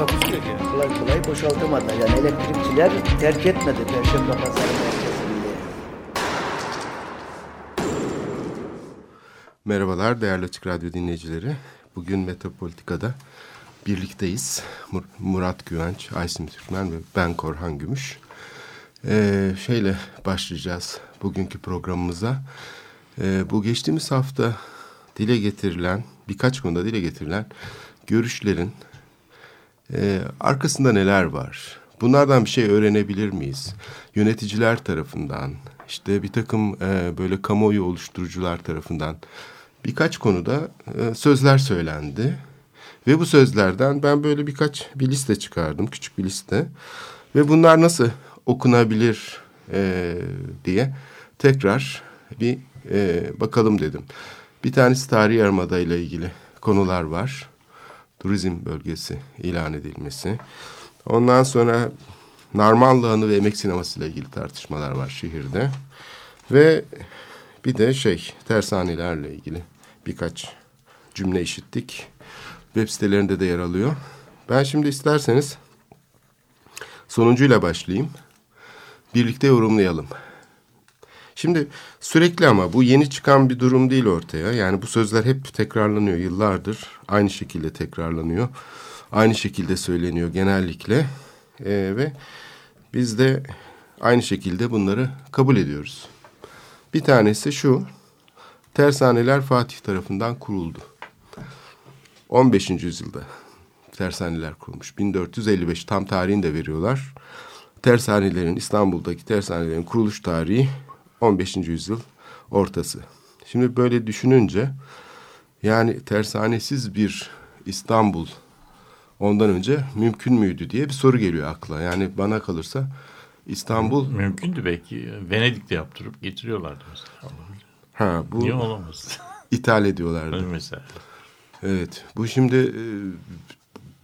Takusuyor ki. Kolay kolay boşaltamadılar. Yani elektrikçiler terk etmedi Perşembe Pazarı merkezinde. Merhabalar değerli Açık Radyo dinleyicileri. Bugün Metropolitika'da birlikteyiz. Mur- Murat Güvenç, Aysim Türkmen ve ben Korhan Gümüş. Ee, şeyle başlayacağız bugünkü programımıza. Ee, bu geçtiğimiz hafta dile getirilen, birkaç konuda dile getirilen görüşlerin ee, arkasında neler var? Bunlardan bir şey öğrenebilir miyiz? Yöneticiler tarafından, işte bir takım e, böyle kamuoyu oluşturucular tarafından birkaç konuda e, sözler söylendi. Ve bu sözlerden ben böyle birkaç bir liste çıkardım, küçük bir liste. Ve bunlar nasıl okunabilir e, diye tekrar bir e, bakalım dedim. Bir tanesi tarih yarımada ile ilgili konular var turizm bölgesi ilan edilmesi. Ondan sonra Narmanlı ve Emek Sineması ile ilgili tartışmalar var şehirde. Ve bir de şey tersanelerle ilgili birkaç cümle işittik. Web sitelerinde de yer alıyor. Ben şimdi isterseniz sonuncuyla başlayayım. Birlikte yorumlayalım. Şimdi sürekli ama bu yeni çıkan bir durum değil ortaya. Yani bu sözler hep tekrarlanıyor yıllardır. Aynı şekilde tekrarlanıyor. Aynı şekilde söyleniyor genellikle. Ee, ve biz de aynı şekilde bunları kabul ediyoruz. Bir tanesi şu. Tersaneler Fatih tarafından kuruldu. 15. yüzyılda tersaneler kurulmuş. 1455 tam tarihini de veriyorlar. Tersanelerin İstanbul'daki tersanelerin kuruluş tarihi 15. yüzyıl ortası. Şimdi böyle düşününce yani tersanesiz bir İstanbul ondan önce mümkün müydü diye bir soru geliyor akla. Yani bana kalırsa İstanbul Mümkündü belki. Venedik'te yaptırıp getiriyorlardı mesela. ha bu Niye olamaz? ithal ediyorlardı. mesela. Evet bu şimdi e,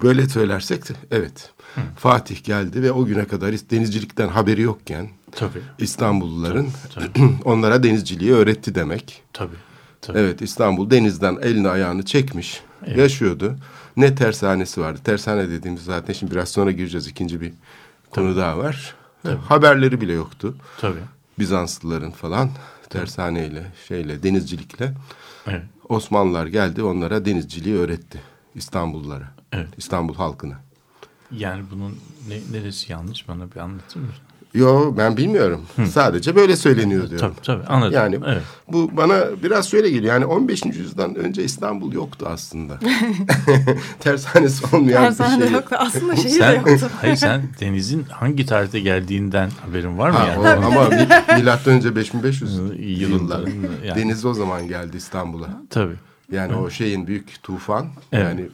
böyle söylersek de evet. Fatih geldi ve o güne kadar denizcilikten haberi yokken Tabii. İstanbulluların Tabii. onlara denizciliği öğretti demek. Tabii. Tabii. Evet İstanbul denizden elini ayağını çekmiş Evet. yaşıyordu. Ne tersanesi vardı. Tersane dediğimiz zaten şimdi biraz sonra gireceğiz. ikinci bir konu daha var. Haberleri bile yoktu. Tabii. Bizanslıların falan tersaneyle şeyle denizcilikle Evet. Osmanlılar geldi onlara denizciliği öğretti İstanbullulara. Evet. İstanbul halkına. Yani bunun ne, neresi yanlış bana bir anlatır mısın? Yo ben bilmiyorum. Sadece böyle söyleniyor diyorum. Tabii tabii anladım. Yani evet. bu bana biraz şöyle geliyor. Yani 15. yüzyıldan önce İstanbul yoktu aslında. Tersanesi olmayan Tersane bir de şey. yoktu. Aslında şehir de Sen, yoktu. hayır sen denizin hangi tarihte geldiğinden haberin var mı Ha, yani? o, ama mi, milattan önce 5500 Yılların, yıllar. yani. Deniz o zaman geldi İstanbul'a. Tabii. Yani o şeyin büyük tufan Evet. yani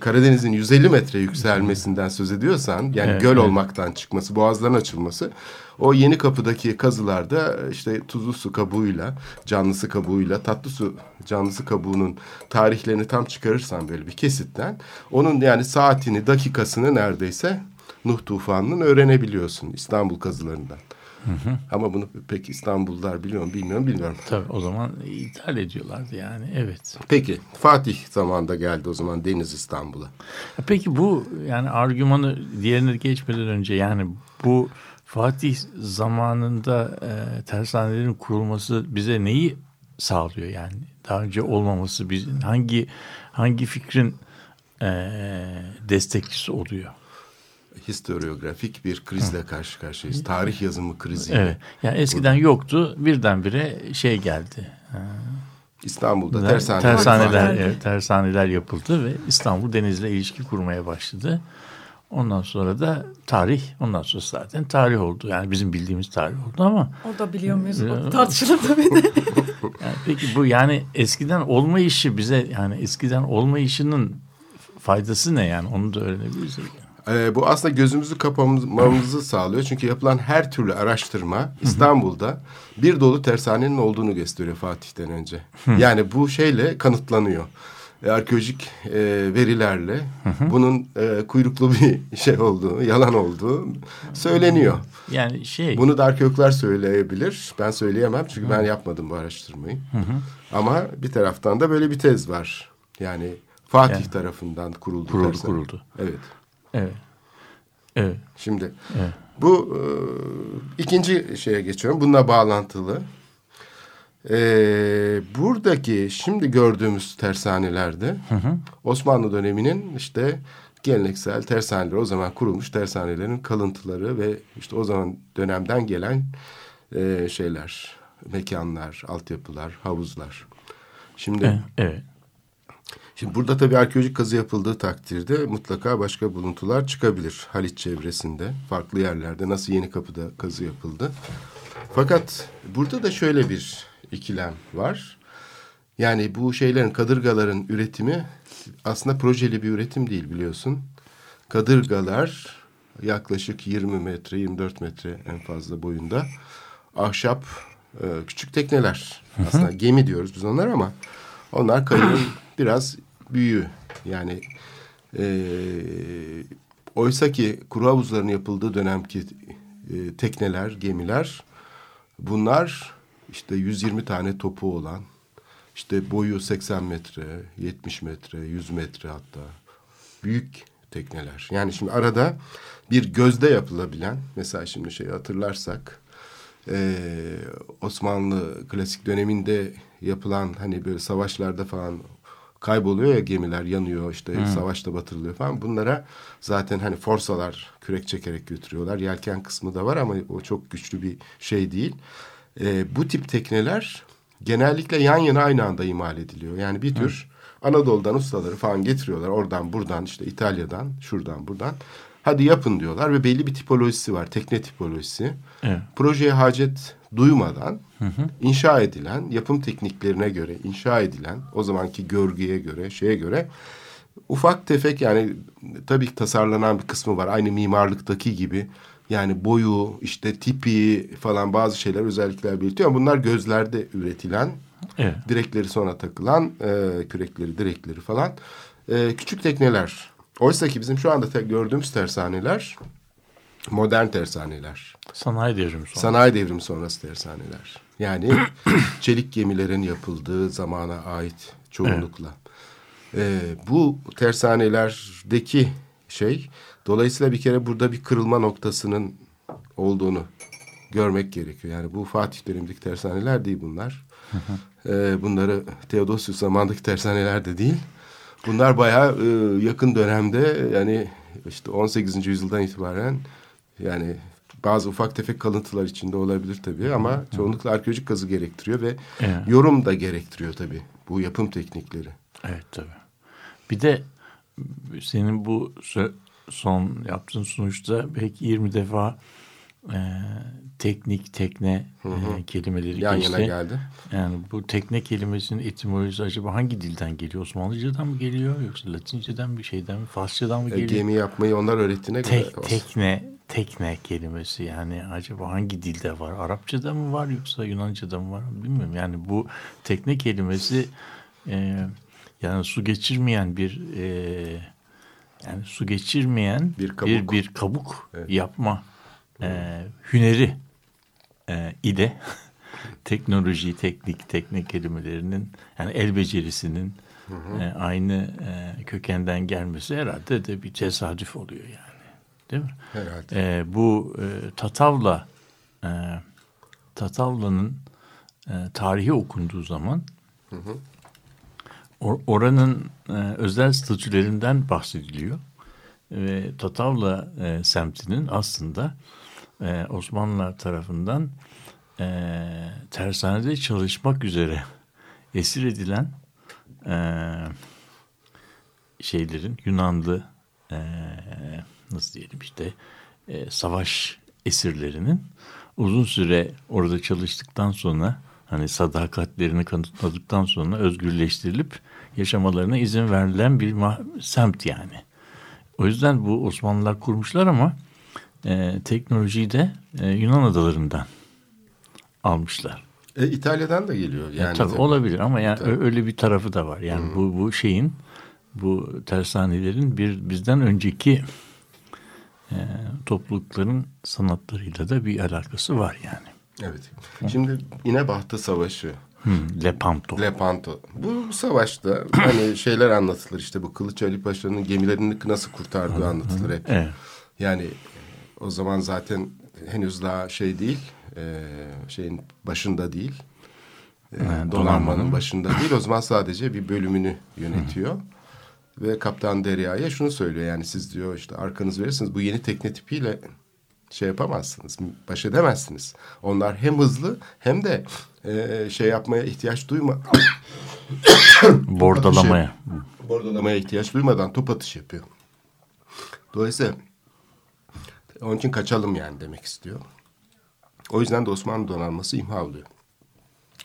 Karadeniz'in 150 metre yükselmesinden söz ediyorsan yani Evet, göl evet. olmaktan çıkması, boğazların açılması o yeni kapıdaki kazılarda işte tuzlu su kabuğuyla, canlı su kabuğuyla, tatlı su canlısı kabuğunun tarihlerini tam çıkarırsan böyle bir kesitten onun yani saatini, dakikasını neredeyse Nuh tufanının öğrenebiliyorsun İstanbul kazılarından. Ama bunu pek İstanbullular biliyor mu bilmiyorum bilmiyorum. Tabii o zaman ithal ediyorlardı yani evet. Peki Fatih zamanında geldi o zaman Deniz İstanbul'a. Peki bu yani argümanı diğerine geçmeden önce yani bu Fatih zamanında e, tersanelerin kurulması bize neyi sağlıyor yani? Daha önce olmaması biz hangi hangi fikrin e, destekçisi oluyor? Historiografik bir krizle karşı karşıyayız. Tarih yazımı krizi. Evet. Yani eskiden yoktu birdenbire şey geldi. İstanbul'da Ter- tersaneler. tersaneler, evet, tersaneler yapıldı ve İstanbul Deniz'le ilişki kurmaya başladı. Ondan sonra da tarih, ondan sonra zaten tarih oldu. Yani bizim bildiğimiz tarih oldu ama O da biliyor muyuz? O tartışılır tabii de. yani peki bu yani eskiden olma işi bize yani eskiden olma işinin faydası ne yani onu da öğrenebiliriz. E, bu aslında gözümüzü kapamamızı sağlıyor. Çünkü yapılan her türlü araştırma İstanbul'da bir dolu tersanenin olduğunu gösteriyor Fatih'ten önce. Yani bu şeyle kanıtlanıyor. E, arkeolojik e, verilerle bunun e, kuyruklu bir şey olduğu, yalan olduğu söyleniyor. Yani şey Bunu da arkeologlar söyleyebilir. Ben söyleyemem çünkü ben yapmadım bu araştırmayı. Ama bir taraftan da böyle bir tez var. Yani Fatih Yani. tarafından kuruldu. Kuruldu, tersane. kuruldu. Evet. Evet. Evet. Şimdi Evet. bu e, ikinci şeye geçiyorum. Bununla bağlantılı. E, buradaki şimdi gördüğümüz tersanelerde Osmanlı döneminin işte geleneksel tersaneler o zaman kurulmuş tersanelerin kalıntıları ve işte o zaman dönemden gelen e, şeyler, mekanlar, altyapılar, havuzlar. Şimdi Evet. evet. Şimdi burada tabii arkeolojik kazı yapıldığı takdirde mutlaka başka buluntular çıkabilir. Haliç çevresinde, farklı yerlerde nasıl yeni kapıda kazı yapıldı. Fakat burada da şöyle bir ikilem var. Yani bu şeylerin, kadırgaların üretimi aslında projeli bir üretim değil biliyorsun. Kadırgalar yaklaşık 20 metre, 24 metre en fazla boyunda ahşap e, küçük tekneler. Aslında gemi diyoruz biz onlara ama onlar kayığın biraz büyüğü. Yani e, oysa ki kuru havuzların yapıldığı dönemki e, tekneler, gemiler bunlar işte 120 tane topu olan işte boyu 80 metre, 70 metre, 100 metre hatta büyük tekneler. Yani şimdi arada bir gözde yapılabilen mesela şimdi şey hatırlarsak e, Osmanlı klasik döneminde yapılan hani böyle savaşlarda falan kayboluyor ya gemiler yanıyor işte savaşta batırılıyor falan. Bunlara zaten hani forsalar kürek çekerek götürüyorlar. Yelken kısmı da var ama o çok güçlü bir şey değil. E, bu tip tekneler genellikle yan yana aynı anda imal ediliyor. Yani bir tür Anadolu'dan ustaları falan getiriyorlar. Oradan buradan işte İtalya'dan şuradan buradan. Hadi yapın diyorlar ve belli bir tipolojisi var. Tekne tipolojisi. Evet. projeye hacet duymadan inşa edilen yapım tekniklerine göre inşa edilen o zamanki görgüye göre şeye göre ufak tefek yani tabii ki tasarlanan bir kısmı var aynı mimarlıktaki gibi yani boyu işte tipi falan bazı şeyler özellikler belirtiyor ama bunlar gözlerde üretilen Evet. direkleri sonra takılan e, kürekleri direkleri falan e, küçük tekneler. Oysa ki bizim şu anda gördüğümüz tersaneler modern tersaneler. Sanayi devrimi sonra. Sanayi devrimi sonrası tersaneler. Yani çelik gemilerin yapıldığı zamana ait çoğunlukla. Ee, bu tersanelerdeki şey dolayısıyla bir kere burada bir kırılma noktasının olduğunu görmek gerekiyor. Yani bu Fatih dönemindeki tersaneler değil bunlar. Ee, bunları Theodosius zamandaki tersaneler de değil. Bunlar bayağı e, yakın dönemde yani işte 18. yüzyıldan itibaren yani bazı ufak tefek kalıntılar içinde olabilir tabii ama çoğunlukla arkeolojik kazı gerektiriyor ve Evet. yorum da gerektiriyor tabii bu yapım teknikleri. Evet tabii. Bir de senin bu son yaptığın sonuçta belki 20 defa e, teknik, tekne e, kelimeleri Yan geçti. yana geldi. Yani bu tekne kelimesinin etimolojisi acaba hangi dilden geliyor? Osmanlıcadan mı geliyor yoksa Latinceden bir şeyden mi? Farsçadan mı E, geliyor? gemi yapmayı onlar öğrettiğine göre. Tek, tekne, tekne kelimesi yani acaba hangi dilde var? Arapçada mı var yoksa Yunanca'da mı var bilmiyorum. Yani bu tekne kelimesi e, yani su geçirmeyen bir e, yani su geçirmeyen Bir bir kabuk. bir, kabuk yapma e, hüneri e, ile teknoloji, teknik, tekne kelimelerinin yani el becerisinin e, aynı e, kökenden gelmesi herhalde de bir tesadüf oluyor yani. Değil mi? Herhalde. E, bu e, Tatavla e, Tatavla'nın e, tarihi okunduğu zaman or- oranın e, özel statülerinden bahsediliyor. Ve Tatavla e, semtinin aslında e, Osmanlılar tarafından e, tersanede çalışmak üzere esir edilen e, şeylerin Yunanlı e, nasıl diyelim işte e, savaş esirlerinin uzun süre orada çalıştıktan sonra hani sadakatlerini kanıtladıktan sonra özgürleştirilip yaşamalarına izin verilen bir semt yani. O yüzden bu Osmanlılar kurmuşlar ama e, teknolojiyi de e, Yunan adalarından almışlar. E, İtalya'dan da geliyor. Yani, Yani tabii, tabii. olabilir ama yani Tabii. öyle bir tarafı da var. Yani bu bu şeyin bu tersanelerin bir bizden önceki e, toplulukların sanatlarıyla da bir alakası var yani. Evet. Şimdi İnebahtı Savaşı, Hmm, Lepanto. Lepanto. Bu savaşta hani şeyler anlatılır işte bu Kılıç Ali Paşa'nın gemilerini nasıl kurtardığı anlatılır hep. Evet. Yani o zaman zaten henüz daha şey değil, e, şeyin başında değil. E, donanmanın. donanmanın başında değil. O zaman sadece bir bölümünü yönetiyor. Ve Kaptan Derya'ya şunu söylüyor yani siz diyor işte arkanız verirsiniz bu yeni tekne tipiyle şey yapamazsınız, baş edemezsiniz. Onlar hem hızlı hem de e, şey yapmaya ihtiyaç duyma, Bordalamaya. bordolamaya ihtiyaç duymadan top atış yapıyor. Dolayısıyla onun için kaçalım yani demek istiyor. O yüzden de Osmanlı donanması imha oluyor.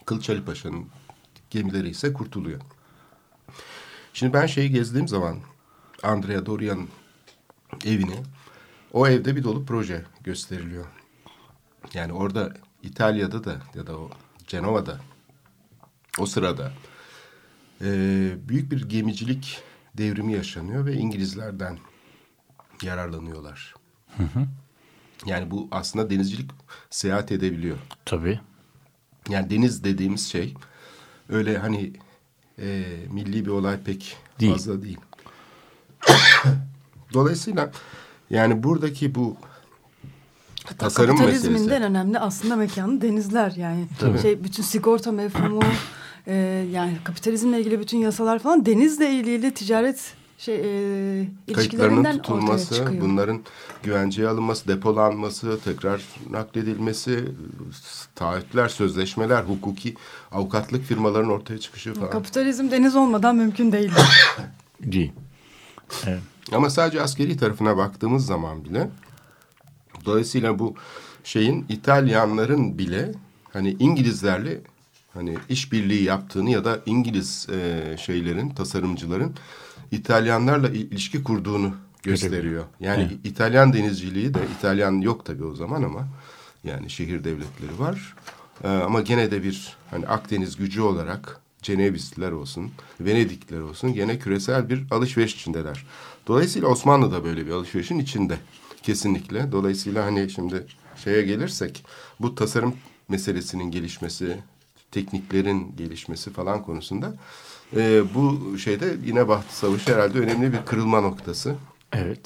Kılıç Ali Paşa'nın gemileri ise kurtuluyor. Şimdi ben şeyi gezdiğim zaman Andrea Dorian'ın evini o evde bir dolu proje gösteriliyor. Yani orada İtalya'da da ya da o Cenova'da o sırada e, büyük bir gemicilik devrimi yaşanıyor ve İngilizlerden yararlanıyorlar. Yani bu aslında denizcilik seyahat edebiliyor. Tabii. Yani deniz dediğimiz şey öyle hani e, milli bir olay pek Değil. fazla değil. Dolayısıyla yani buradaki bu tasarım Kapitalizmin meselesi. en önemli aslında mekanı denizler yani. Şey bütün sigorta mefhumu e, yani kapitalizmle ilgili bütün yasalar falan denizle ilgili ticaret şey e, kayıtlarının tutulması, çıkıyor. bunların güvenceye alınması, depolanması, tekrar nakledilmesi, taahhütler, sözleşmeler, hukuki avukatlık firmaların ortaya çıkışı falan. Kapitalizm deniz olmadan mümkün değil. Değil. Evet. Ama sadece askeri tarafına baktığımız zaman bile dolayısıyla bu şeyin İtalyanların bile hani İngilizlerle hani işbirliği yaptığını ya da İngiliz e, şeylerin tasarımcıların İtalyanlarla il- ilişki kurduğunu gösteriyor. Yani İtalyan denizciliği de İtalyan yok tabii o zaman ama yani şehir devletleri var. E, ama gene de bir hani Akdeniz gücü olarak Cenevizliler olsun, Venedikliler olsun gene küresel bir alışveriş içindeler. Dolayısıyla Osmanlı da böyle bir alışverişin içinde kesinlikle. Dolayısıyla hani şimdi şeye gelirsek bu tasarım meselesinin gelişmesi, tekniklerin gelişmesi falan konusunda e, bu şeyde yine Bahtı Savaşı herhalde önemli bir kırılma noktası. Evet.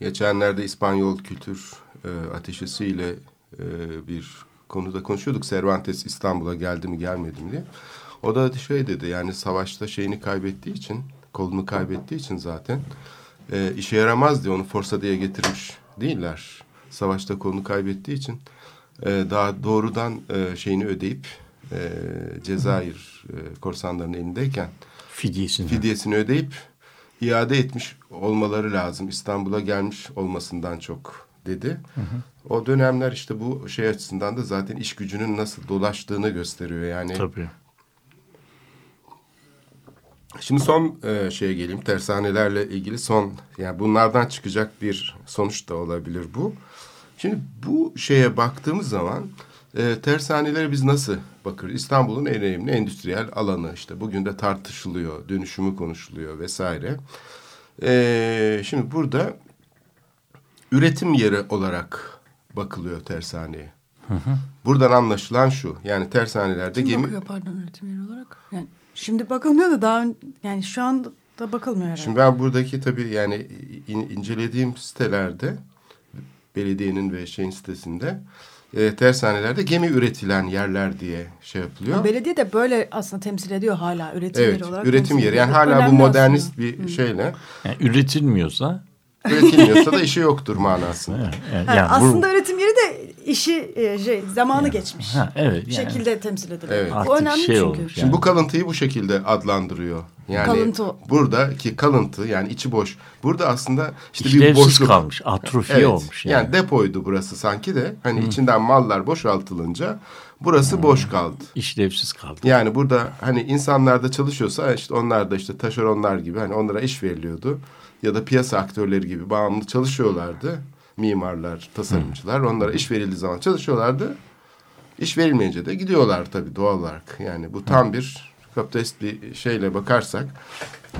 Geçenlerde İspanyol kültür e, ateşesiyle e, bir konuda konuşuyorduk. Cervantes İstanbul'a geldi mi gelmedi mi diye. O da şey dedi yani savaşta şeyini kaybettiği için, kolunu kaybettiği için zaten e, işe yaramaz diye onu Forsada'ya getirmiş değiller. Savaşta kolunu kaybettiği için e, daha doğrudan e, şeyini ödeyip e, Cezayir e, korsanlarının elindeyken Fidyesini. fidyesini ödeyip iade etmiş olmaları lazım. İstanbul'a gelmiş olmasından çok dedi. O dönemler işte bu şey açısından da zaten iş gücünün nasıl dolaştığını gösteriyor. Yani Tabii. Şimdi son e, şeye geleyim. Tersanelerle ilgili son yani bunlardan çıkacak bir sonuç da olabilir bu. Şimdi bu şeye baktığımız zaman e, tersanelere biz nasıl bakıyoruz? İstanbul'un en önemli endüstriyel alanı işte bugün de tartışılıyor, dönüşümü konuşuluyor vesaire. E, şimdi burada üretim yeri olarak bakılıyor tersaneye. Buradan anlaşılan şu. Yani tersanelerde Kim gemi bakıyor pardon üretim yeri olarak? Yani şimdi bakılmıyor da daha yani şu anda da bakılmıyor herhalde. Şimdi ben buradaki tabii yani in- incelediğim sitelerde belediyenin ve şeyin sitesinde e, tersanelerde gemi üretilen yerler diye şey yapılıyor. Belediye de böyle aslında temsil ediyor hala üretim Evet, yeri olarak. üretim yeri. Yani hala bu modernist aslında. bir şeyle Yani üretilmiyorsa üretilmiyorsa da işi yoktur manasında. yani, Ha, yani bu- aslında üretim yeri de işi e, şey zamanı geçmiş. ha, evet Bir yani şekilde temsil ediliyor. Evet. Bu Artık önemli şey çünkü. olmuş Şimdi bu kalıntıyı bu şekilde adlandırıyor. Yani Kalıntı. buradaki kalıntı yani içi boş. Burada aslında işte bir işlevsiz boşluk kalmış, atrofiye Evet. olmuş Yani. yani. depoydu burası sanki de. Hani içinden mallar boşaltılınca Burası boş kaldı. İşlevsiz kaldı. Yani burada hani insanlar da çalışıyorsa işte onlar da işte taşeronlar gibi hani onlara iş veriliyordu. Ya da piyasa aktörleri gibi bağımlı çalışıyorlardı. Mimarlar, tasarımcılar onlara iş verildiği zaman çalışıyorlardı. İş verilmeyince de gidiyorlar tabii doğal olarak. Yani bu tam bir kapitalist bir şeyle bakarsak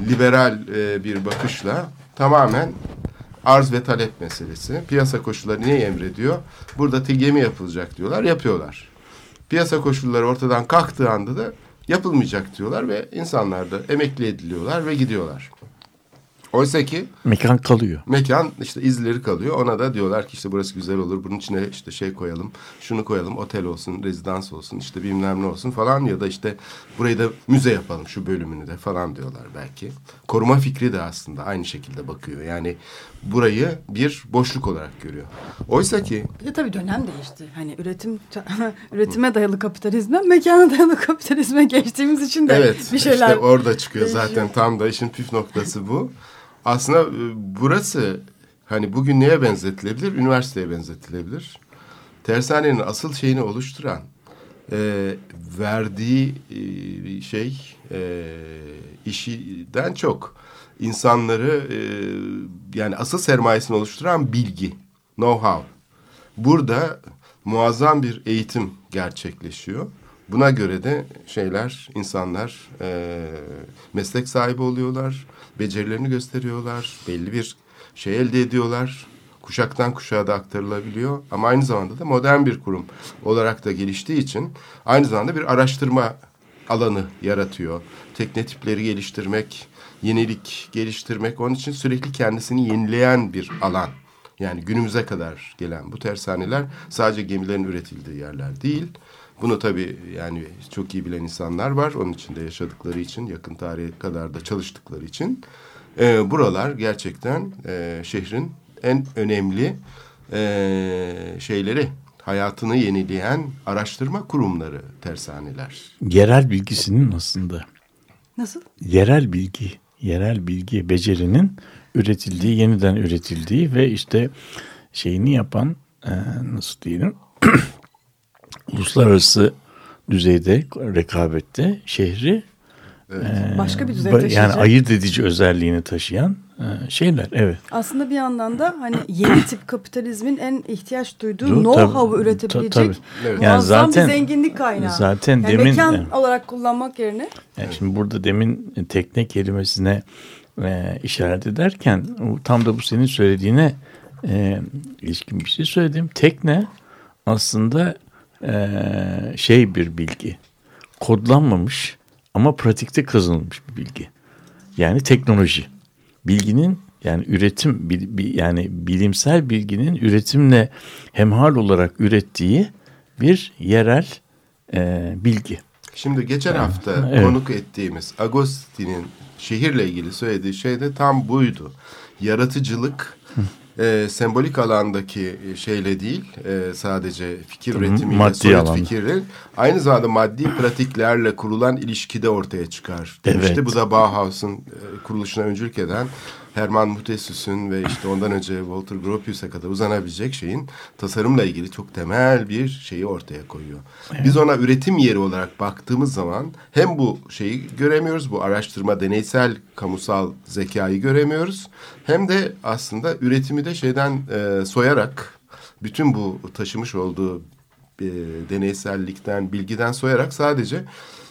liberal e, bir bakışla tamamen arz ve talep meselesi. Piyasa koşulları neyi emrediyor? Burada gemi yapılacak diyorlar, yapıyorlar. Piyasa koşulları ortadan kalktığı anda da yapılmayacak diyorlar ve insanlar da emekli ediliyorlar ve gidiyorlar. Oysa ki Mekan kalıyor. mekan işte izleri kalıyor. Ona da diyorlar ki işte burası güzel olur. Bunun içine işte şey koyalım. Şunu koyalım. Otel olsun, rezidans olsun. işte bilmem ne olsun falan. Ya da işte burayı da müze yapalım şu bölümünü de falan diyorlar belki. Koruma fikri de aslında aynı şekilde bakıyor. Yani burayı bir boşluk olarak görüyor. Oysa ki Bir de tabii dönem değişti. Hani üretim üretime dayalı kapitalizmden mekana dayalı kapitalizme geçtiğimiz için de Evet, bir şeyler işte orada çıkıyor değişiyor. zaten tam da işin püf noktası bu. Aslında e, burası hani bugün neye benzetilebilir? Üniversiteye benzetilebilir. Tersanenin asıl şeyini oluşturan e, verdiği e, şey e, işiden çok insanları e, yani asıl sermayesini oluşturan bilgi, know-how. Burada muazzam bir eğitim gerçekleşiyor. Buna göre de şeyler, insanlar e, meslek sahibi oluyorlar, becerilerini gösteriyorlar, belli bir şey elde ediyorlar. Kuşaktan kuşağa da aktarılabiliyor ama aynı zamanda da modern bir kurum olarak da geliştiği için aynı zamanda bir araştırma alanı yaratıyor. Teknetipleri geliştirmek, yenilik geliştirmek onun için sürekli kendisini yenileyen bir alan. Yani günümüze kadar gelen bu tersaneler sadece gemilerin üretildiği yerler değil. Bunu tabii yani çok iyi bilen insanlar var. Onun içinde yaşadıkları için, yakın tarihe kadar da çalıştıkları için. Ee, buralar gerçekten e, şehrin en önemli e, şeyleri, hayatını yenileyen araştırma kurumları tersaneler. Yerel bilgisinin aslında Nasıl? yerel bilgi, yerel bilgi becerinin üretildiği, yeniden üretildiği ve işte şeyini yapan e, nasıl diyelim uluslararası düzeyde rekabette şehri e, Başka bir düzeye taşıyacak. yani ayırt edici özelliğini taşıyan e, şeyler evet. Aslında bir yandan da hani yeni tip kapitalizmin en ihtiyaç duyduğu know-how'u üretebilecek tabii. Evet. Yani muazzam zaten- bir zenginlik kaynağı. zaten yani demin- mekan evet. olarak kullanmak yerine Yani Şimdi burada demin tekne kelimesine e, işaret ederken o tam da bu senin söylediğine e, ilişkin bir şey söyledim. Tekne aslında e, şey bir bilgi. Kodlanmamış ama pratikte kazanılmış bir bilgi. Yani teknoloji. Bilginin yani üretim bil- bi- yani bilimsel bilginin üretimle hemhal olarak ürettiği bir yerel e, bilgi. Şimdi geçen hafta Evet. konuk ettiğimiz Agostin'in şehirle ilgili söylediği şey de tam buydu. Yaratıcılık e, sembolik alandaki şeyle değil e, sadece fikir üretimiyle maddi soyut alanda. fikirle aynı zamanda maddi pratiklerle kurulan ilişkide ortaya çıkar. Demişti. Evet. Bu da Bauhaus'un e, kuruluşuna öncülük eden Hermann Mutesius'un ve işte ondan önce Walter Gropius'a kadar uzanabilecek şeyin tasarımla ilgili çok temel bir şeyi ortaya koyuyor. Biz ona üretim yeri olarak baktığımız zaman hem bu şeyi göremiyoruz, bu araştırma, deneysel, kamusal zekayı göremiyoruz. Hem de aslında üretimi de şeyden e, soyarak, bütün bu taşımış olduğu e, deneysellikten, bilgiden soyarak sadece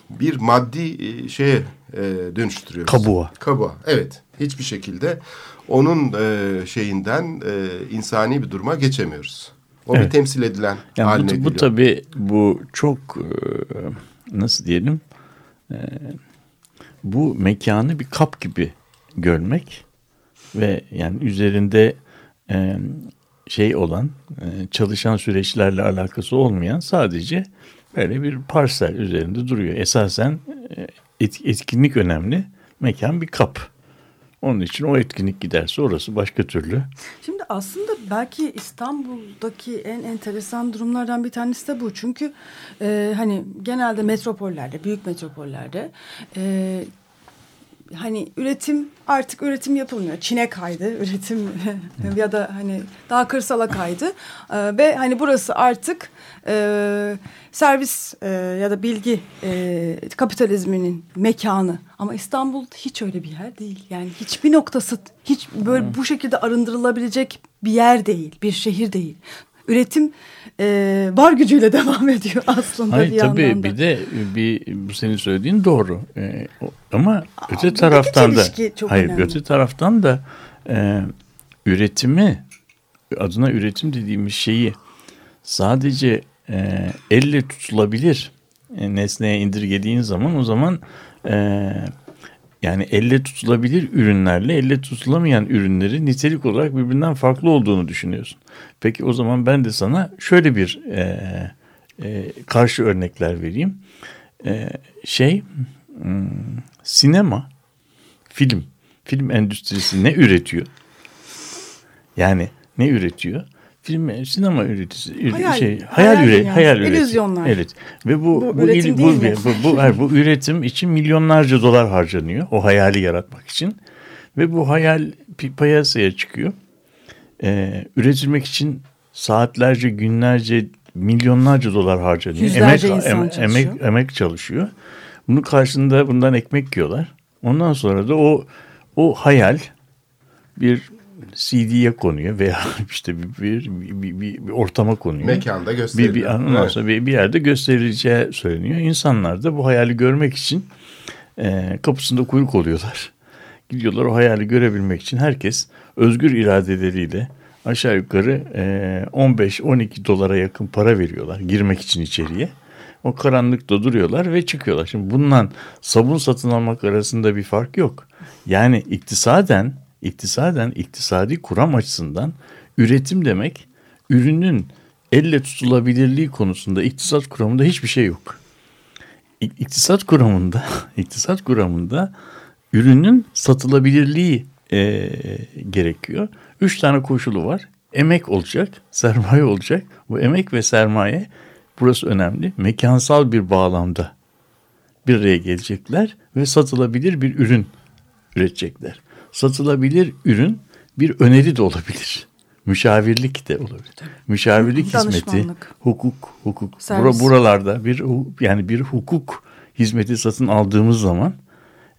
bir maddi e, şeye e, dönüştürüyoruz. Kabuğa. Kabuğa, evet. Hiçbir şekilde onun e, şeyinden e, insani bir duruma geçemiyoruz. O bir Evet. temsil edilen Yani haline bu, bu geliyor. tabii bu çok e, nasıl diyelim e, bu mekanı bir kap gibi görmek ve yani üzerinde e, şey olan e, çalışan süreçlerle alakası olmayan sadece böyle bir parsel üzerinde duruyor. Esasen e, et- etkinlik önemli. Mekan bir kap. Onun için o etkinlik giderse orası başka türlü. Şimdi aslında belki İstanbul'daki en enteresan durumlardan bir tanesi de bu. Çünkü e, hani genelde metropollerde, büyük metropollerde e, hani üretim artık üretim yapılmıyor. Çin'e kaydı üretim ya da hani daha kırsala kaydı e, ve hani burası artık e, servis e, ya da bilgi e, kapitalizminin mekanı. Ama İstanbul hiç öyle bir yer değil. Yani hiçbir noktası hiç böyle bu şekilde arındırılabilecek bir yer değil, bir şehir değil. Üretim e, var gücüyle devam ediyor aslında Hayır bir tabii yandan da. bir de bir bu senin söylediğin doğru. O- ama öte buradaki taraftan da hayır önemli. öte taraftan da e, üretimi adına üretim dediğimiz şeyi sadece e, elle tutulabilir e, nesneye indirgediğin zaman o zaman e, yani elle tutulabilir ürünlerle elle tutulamayan ürünleri nitelik olarak birbirinden farklı olduğunu düşünüyorsun. Peki o zaman ben de sana şöyle bir e, e, karşı örnekler vereyim. E, şey hmm, sinema, film, film endüstrisi ne üretiyor? Yani ne üretiyor? Film, sinema üreticisi, Hayal, şey, hayal hayal, üre, dünyası, hayal illüzyonlar. Evet. Ve bu Bu bu, üretim il- bu, mi? bu, bu, hayır, bu üretim için milyonlarca dolar harcanıyor. O hayali yaratmak için. Ve bu hayal pi- piyasaya çıkıyor. Ee, üretilmek için saatlerce, günlerce, milyonlarca dolar harcanıyor. Yüzlerce emek, insan em- çalışıyor. Emek, emek çalışıyor. Bunun karşılığında bundan ekmek yiyorlar. Ondan sonra da o o hayal bir CD'ye konuyor veya işte bir, bir, bir, bir, bir ortama konuyor. Mekanda Bir, gösteriliyor. bir, ondan Evet. sonra bir, bir yerde gösterileceği söyleniyor. İnsanlar da bu hayali görmek için e, kapısında kuyruk oluyorlar. Gidiyorlar o hayali görebilmek için herkes özgür iradeleriyle aşağı yukarı e, 15-12 dolara yakın para veriyorlar girmek için içeriye. O karanlıkta duruyorlar ve çıkıyorlar. Şimdi bundan sabun satın almak arasında bir fark yok. Yani iktisaden, iktisaden, iktisadi kuram açısından üretim demek ürünün elle tutulabilirliği konusunda iktisat kuramında hiçbir şey yok. İk- İktisat kuramında, iktisat kuramında ürünün satılabilirliği e, gerekiyor. Üç tane koşulu var. Emek olacak, sermaye olacak. Bu emek ve sermaye burası önemli. Mekansal bir bağlamda bir araya gelecekler ve satılabilir bir ürün üretecekler. Satılabilir ürün bir öneri de olabilir. Müşavirlik de olabilir. Müşavirlik hizmeti, hukuk, hukuk. Servis. buralarda bir yani bir hukuk hizmeti satın aldığımız zaman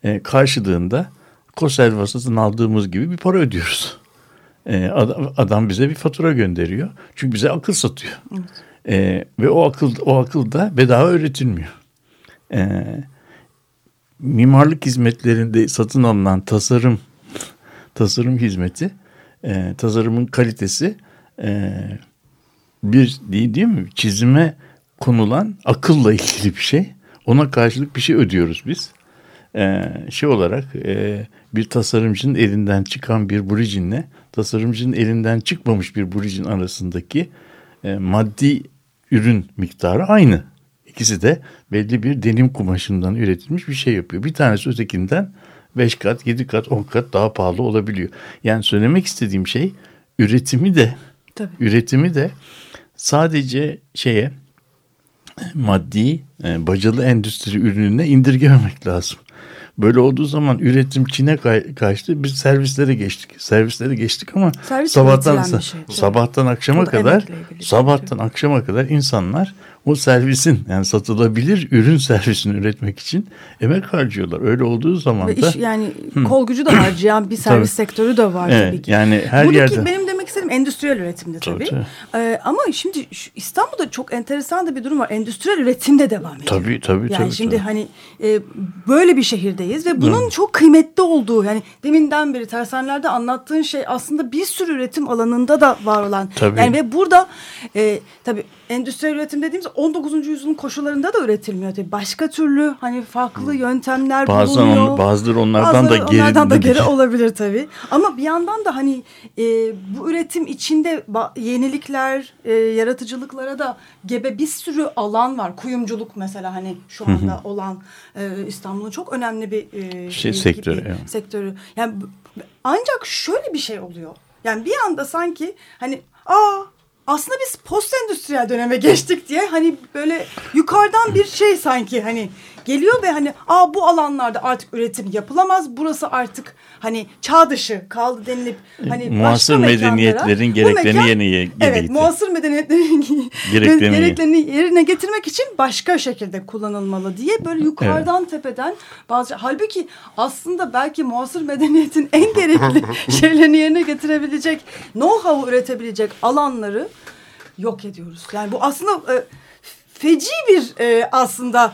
e, karşılığında Koselva satın aldığımız gibi bir para ödüyoruz. E, adam, adam bize bir fatura gönderiyor. Çünkü bize akıl satıyor. E, ve o akıl o akıl da bedava üretilmiyor. E, mimarlık hizmetlerinde satın alınan tasarım tasarım hizmeti e, tasarımın kalitesi e, bir değil, değil mi çizime konulan akılla ilgili bir şey ona karşılık bir şey ödüyoruz biz e, şey olarak e, bir tasarımcının elinden çıkan bir burijinle tasarımcının elinden çıkmamış bir burijin arasındaki e, maddi ürün miktarı aynı. İkisi de belli bir denim kumaşından üretilmiş bir şey yapıyor. Bir tanesi ötekinden 5 kat, 7 kat, 10 kat daha pahalı olabiliyor. Yani söylemek istediğim şey üretimi de Tabii. üretimi de sadece şeye maddi e, bacalı endüstri ürününe indirgememek lazım. Böyle olduğu zaman üretim Çin'e kay- kaçtı. Biz servislere geçtik. Servislere geçtik ama Servis sabahtan şey, sabahtan akşama kadar şey, sabahtan akşama kadar insanlar o servisin yani satılabilir ürün servisini üretmek için emek harcıyorlar. Öyle olduğu zaman da iş, yani kol gücü de harcayan bir servis Tabii. sektörü de var Evet, tabii ki. yani her Buradaki yerde- benim demek istediğim endüstriyel üretimde Tabii, tabii. Ee, ama şimdi şu İstanbul'da çok enteresan da bir durum var. Endüstriyel üretim de devam ediyor. tabii tabii Yani tabii. şimdi tabii. hani e, böyle bir şehirdeyiz ve bunun çok kıymetli olduğu yani deminden beri tersanelerde anlattığın şey aslında bir sürü üretim alanında da var olan. Tabii. Yani ve burada e, tabii endüstriyel üretim dediğimiz 19. yüzyılın koşullarında da üretilmiyor tabii. Başka türlü hani farklı yöntemler Bazen bulunuyor. on- bazıları onlardan da Bazıları onlardan da geri- geri olabilir tabii. Ama bir yandan da hani e, bu üretim içinde yenilikler, e, yaratıcılıklara da gebe bir sürü alan var. Kuyumculuk mesela hani şu anda olan e, İstanbul'un çok önemli bir e, Şey, sektörü, evet. sektörü. Yani ancak şöyle bir şey oluyor. Yani bir anda sanki hani aa aslında biz post endüstriyel döneme geçtik diye hani böyle yukarıdan bir şey sanki hani geliyor ve hani aa bu alanlarda artık üretim yapılamaz. Burası artık hani çağ dışı kaldı denilip hani E, Muasır medeniyetlerin gereklerini mekan- yerine ye- Evet getirdi. muasır medeniyetlerin Gereklerini- gereklerini yerine getirmek için başka şekilde kullanılmalı diye böyle yukarıdan tepeden bazı halbuki aslında belki muasır medeniyetin en gerekli şeylerini yerine getirebilecek know-how üretebilecek alanları yok ediyoruz. Yani bu aslında e, feci bir e, aslında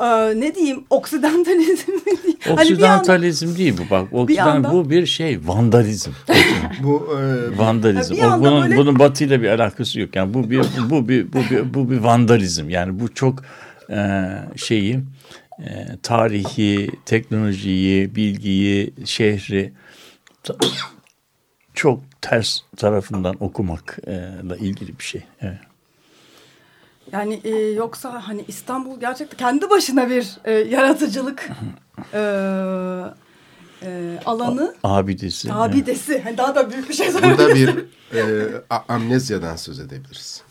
e, ne diyeyim oksidantalizm mi diyeyim? Hani Oksidantalizm değil bu bak. Oksidant yandan- bu bir şey vandalizm. Bu e, vandalizm. Bir anda O, bunun böyle- bunun batıyla bir alakası yok. Yani bu bir bu bir bu bir bu bir vandalizm. Yani bu çok e, şeyi e, tarihi, teknolojiyi, bilgiyi, şehri ta- çok ters tarafından okumakla ilgili bir şey. Evet. Yani e, yoksa hani İstanbul gerçekten kendi başına bir e, yaratıcılık e, e, alanı, Abidesi. evet. abidesi. Hani daha da büyük bir şey söyledim. burada bir e, a- amnezyadan söz edebiliriz.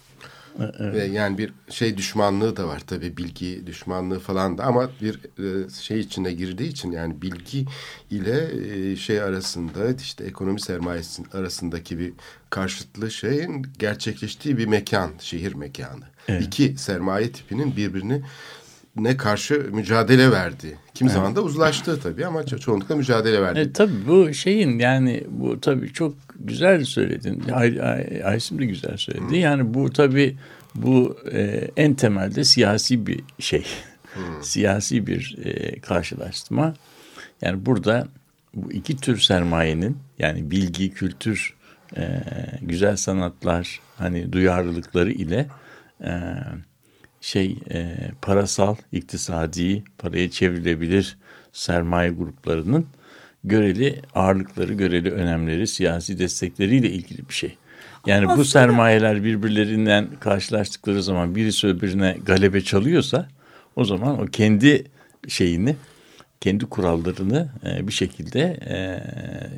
Ve yani bir şey düşmanlığı da var tabii bilgi düşmanlığı falan da ama bir e, şey içine girdiği için yani bilgi ile e, şey arasında işte ekonomi sermayesi arasındaki bir karşıtlı şeyin gerçekleştiği bir mekan, şehir mekanı. Evet. İki sermaye tipinin birbirini ne karşı mücadele verdi. Kim zaman da uzlaştığı tabii ama ço- çoğunlukla mücadele verdi. E, tabii bu şeyin yani bu tabii çok güzel söyledin. Ay, Ay, Aysim de güzel söyledi. Yani bu tabii bu e, en temelde siyasi bir şey. Siyasi bir e, karşılaştırma. Yani burada bu iki tür sermayenin yani bilgi, kültür, e, güzel sanatlar, hani duyarlılıkları ile e, şey e, parasal, iktisadi, paraya çevrilebilir sermaye gruplarının göreli ağırlıkları, göreli önemleri, siyasi destekleriyle ilgili bir şey. Yani bu Aslında- sermayeler birbirlerinden karşılaştıkları zaman birisi öbürüne galebe çalıyorsa o zaman o kendi şeyini, kendi kurallarını e, bir şekilde e,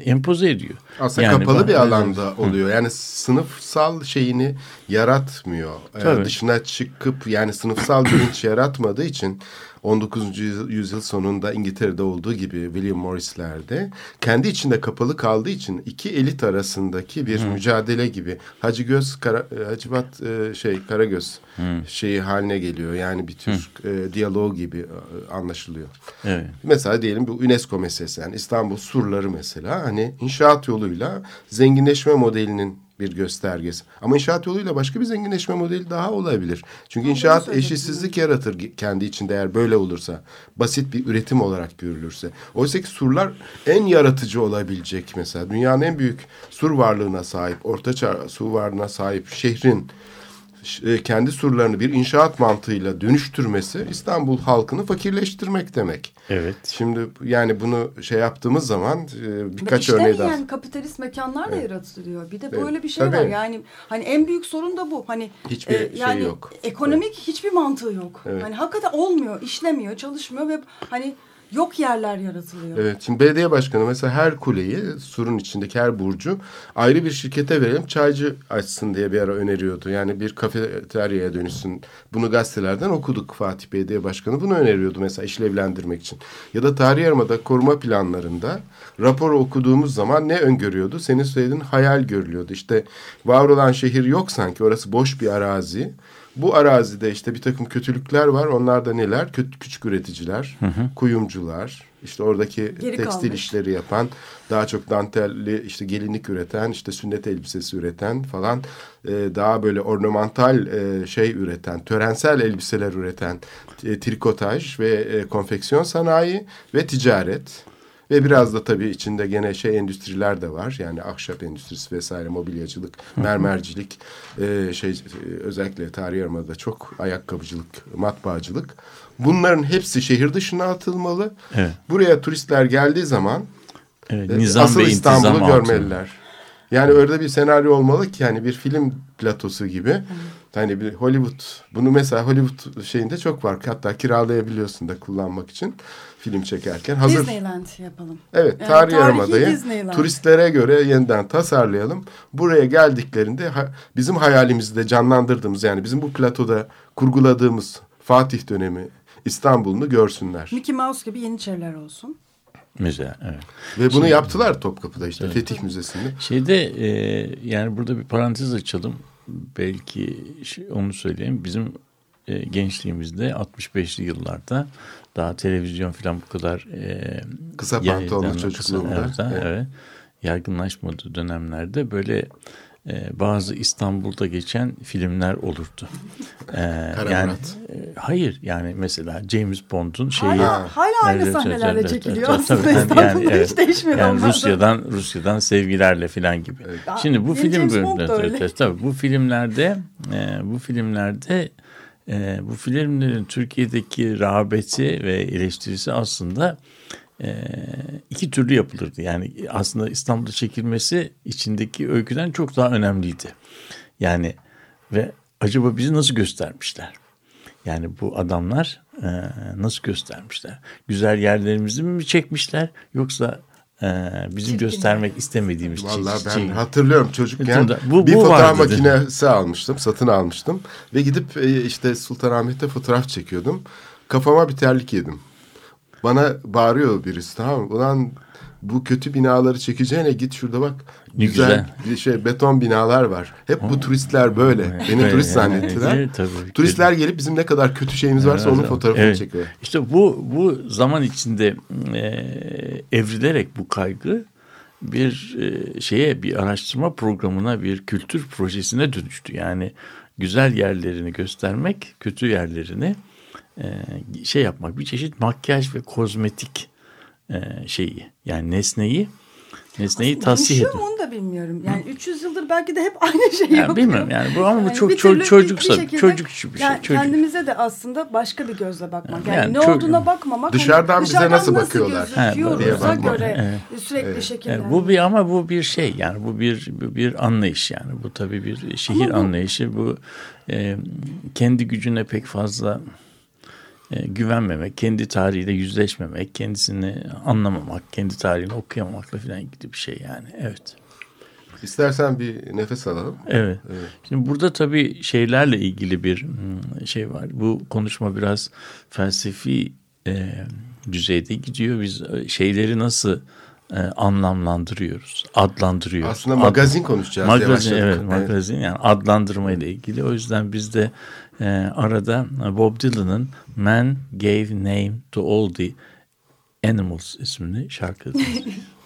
empoze ediyor. Aslında Yani kapalı bir alanda oluyor. Yani sınıfsal şeyini yaratmıyor. Ee, Tabii. dışına çıkıp yani sınıfsal bilinç yaratmadığı için 19. yüzyıl sonunda İngiltere'de olduğu gibi William Morris'lerde kendi içinde kapalı kaldığı için iki elit arasındaki bir mücadele gibi Hacı Göz Kara, e, Hacivat e, şey Karagöz şeyi haline geliyor. Yani bir tür e, diyalog gibi anlaşılıyor. Evet. Mesela diyelim bu UNESCO meselesi yani İstanbul surları mesela hani inşaat yoluyla zenginleşme modelinin bir göstergesi. Ama inşaat yoluyla başka bir zenginleşme modeli daha olabilir. Çünkü inşaat eşitsizlik yaratır kendi içinde eğer böyle olursa. Basit bir üretim olarak görülürse. Oysa ki surlar en yaratıcı olabilecek mesela. Dünyanın en büyük sur varlığına sahip, ortaçağ su varlığına sahip şehrin kendi surlarını bir inşaat mantığıyla dönüştürmesi İstanbul halkını fakirleştirmek demek. Evet. Şimdi yani bunu şey yaptığımız zaman e, birkaç Ve örneği daha. işlemeyen kapitalist mekanlar da yaratılıyor. Bir de Evet, böyle bir şey var. tabii. Yani hani en büyük sorun da bu. Hani Hiçbir şey yani yok. Ekonomik hiçbir mantığı yok. Evet. Hani hakikaten olmuyor, işlemiyor, çalışmıyor ve hani yok yerler yaratılıyor. Evet şimdi belediye başkanı mesela her kuleyi surun içindeki her burcu ayrı bir şirkete verelim çaycı açsın diye bir ara öneriyordu. Yani bir kafeteryaya dönüşsün. Bunu gazetelerden okuduk Fatih Belediye Başkanı bunu öneriyordu mesela işlevlendirmek için. Ya da tarih yarımada koruma planlarında raporu okuduğumuz zaman ne öngörüyordu? Senin söylediğin hayal görülüyordu. İşte var olan şehir yok sanki orası boş bir arazi. Bu arazide işte bir takım kötülükler var. Onlar da neler? Kötü, küçük üreticiler, kuyumcular, işte oradaki Geri tekstil kalmış. işleri yapan, daha çok dantelli işte gelinlik üreten, işte sünnet elbisesi üreten falan, e, daha böyle ornamental e, şey üreten, törensel elbiseler üreten, e, trikotaj ve e, konfeksiyon sanayi ve ticaret. Ve biraz da tabii içinde gene şey endüstriler de var. Yani ahşap endüstrisi vesaire, mobilyacılık, mermercilik, e, şey özellikle tarih yarımada çok ayakkabıcılık, matbaacılık. Bunların hepsi şehir dışına atılmalı. Evet. Buraya turistler geldiği zaman Evet, e, nizam asıl İstanbul'u görmeliler. Yani orada bir senaryo olmalı ki yani bir film platosu gibi. Hani bir Hollywood bunu mesela Hollywood şeyinde çok var. Hatta kiralayabiliyorsun da kullanmak için film çekerken. Hazır Disneyland yapalım. Evet, Yani tarih tarihi yarımadayı turistlere göre yeniden tasarlayalım. Buraya geldiklerinde ha- bizim hayalimizde canlandırdığımız yani bizim bu platoda kurguladığımız Fatih dönemi, İstanbul'unu görsünler. Mickey Mouse gibi yeniçeriler olsun. Mesela evet. Ve bunu yaptılar Topkapı'da işte Fetih Müzesi'nde. Şeyde e, yani burada bir parantez açalım. Belki şey, onu söyleyeyim. Bizim e, gençliğimizde 65'li yıllarda daha televizyon falan bu kadar e, Kısa pantolonlu kısa- çocukluğumda. evet, Evet. evet. Yaygınlaşmadığı dönemlerde böyle e, bazı İstanbul'da geçen filmler olurdu. E, yani Murat. e, hayır yani mesela James Bond'un şeyi Hala, hala aynı Evet, sahnelerde evet, çekiliyor evet, aslında. İstanbul'da Yani, hiç değişmedi yani. Rusya'dan Rusya'dan sevgilerle falan gibi. Ya, Şimdi bu film tabii, bu filmlerde e, bu filmlerde e, bu filmlerin Türkiye'deki rağbeti ve eleştirisi aslında iki türlü yapılırdı. Yani aslında İstanbul'da çekilmesi içindeki öyküden çok daha önemliydi. Yani ve acaba bizi nasıl göstermişler? Yani bu adamlar e, nasıl göstermişler? Güzel yerlerimizi mi çekmişler yoksa e, bizim Çirkin göstermek istemediğimiz Vallahi ben çirkin- hatırlıyorum çocukken Bu- bir bu fotoğraf vardı. makinesi almıştım, satın almıştım ve gidip e, işte Sultanahmet'te fotoğraf çekiyordum. Kafama bir terlik yedim. Bana bağırıyor birisi tamam mı? Ulan bu kötü binaları çekeceğine git şurada bak. Ne güzel, bir şey beton binalar var. Hep bu turistler böyle. Beni Evet, turist zannettiler. evet, tabii. Turistler gelip bizim ne kadar kötü şeyimiz varsa onun fotoğrafını evet. çekiyor. İşte bu bu zaman içinde e, evrilerek bu kaygı bir e, şeye bir araştırma programına bir kültür projesine dönüştü. Yani güzel yerlerini göstermek, kötü yerlerini şey yapmak bir çeşit makyaj ve kozmetik e, şeyi yani nesneyi nesneyi tasih mu onu da bilmiyorum. Yani 300 yıldır belki de hep aynı şeyi Ya yapıyor. bilmiyorum yani bu ama bu çok çok türlü çocuksa bir şekilde- çocukçu bir şey. Yani çocuk. kendimize de aslında başka bir gözle bakmak. Yani, Yani ne çok- olduğuna bakmamak. hani Dışarıdan bize nasıl bakıyorlar? Ha, gözüküyoruz'a diye bakmak. göre sürekli şekilleniyor. Evet, bu bir ama bu bir şey yani bu bir bu bir anlayış yani bu tabii bir şehir Ama bu- anlayışı bu e, kendi gücüne pek fazla e, güvenmemek, kendi tarihiyle yüzleşmemek, kendisini anlamamak, kendi tarihini okuyamamakla falan ilgili bir şey yani evet. İstersen bir nefes alalım. Evet. Şimdi burada tabii şeylerle ilgili bir hmm, şey var. Bu konuşma biraz felsefi e, düzeyde gidiyor. Biz e, şeyleri nasıl e, anlamlandırıyoruz, adlandırıyoruz. Aslında Ad- magazin konuşacağız. Magazin evet magazin yani adlandırma ile ilgili. O yüzden biz de e, arada Bob Dylan'ın Man Gave Name to All the Animals isimli şarkı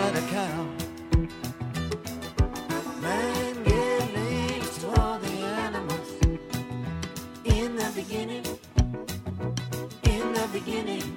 it a cow. Man gave names to all the animals in the beginning. In the beginning.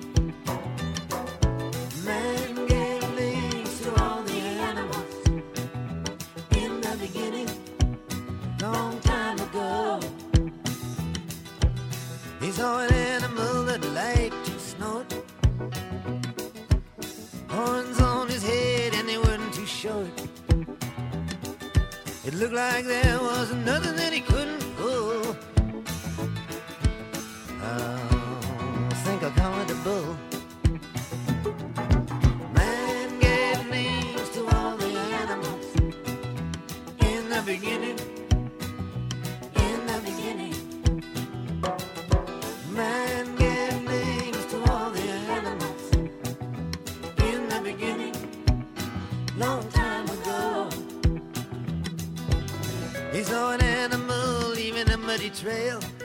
Trail.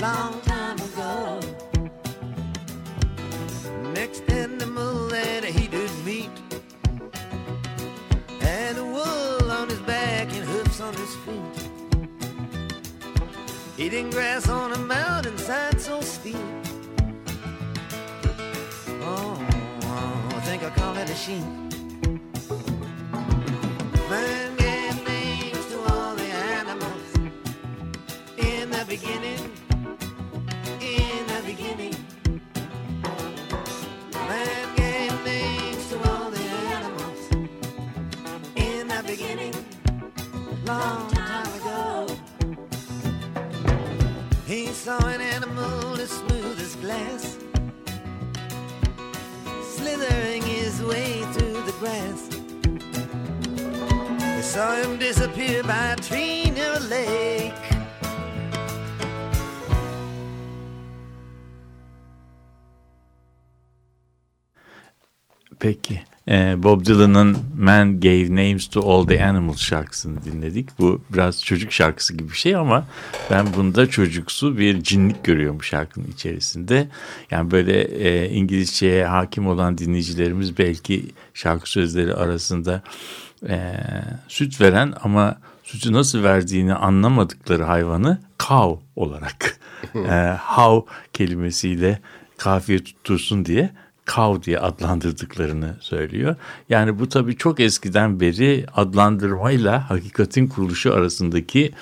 Long time ago. Next animal that he did meet had a wool on his back and hoofs on his feet. Eating grass on a mountainside so steep. Oh, I think I call it a sheep. By a tree near a lake. Peki. Ee, Bob Dylan'ın Man Gave Names to All the Animals şarkısını dinledik. Bu biraz çocuk şarkısı gibi bir şey ama ben bunda çocuksu bir cinlik görüyorum bu şarkının içerisinde. Yani böyle e, İngilizceye hakim olan dinleyicilerimiz belki şarkı sözleri arasında e, süt veren ama sütü nasıl verdiğini anlamadıkları hayvanı cow olarak e, how kelimesiyle kafiye tuttursun diye cow diye adlandırdıklarını söylüyor. Yani bu tabii çok eskiden beri adlandırmayla hakikatin kuruluşu arasındaki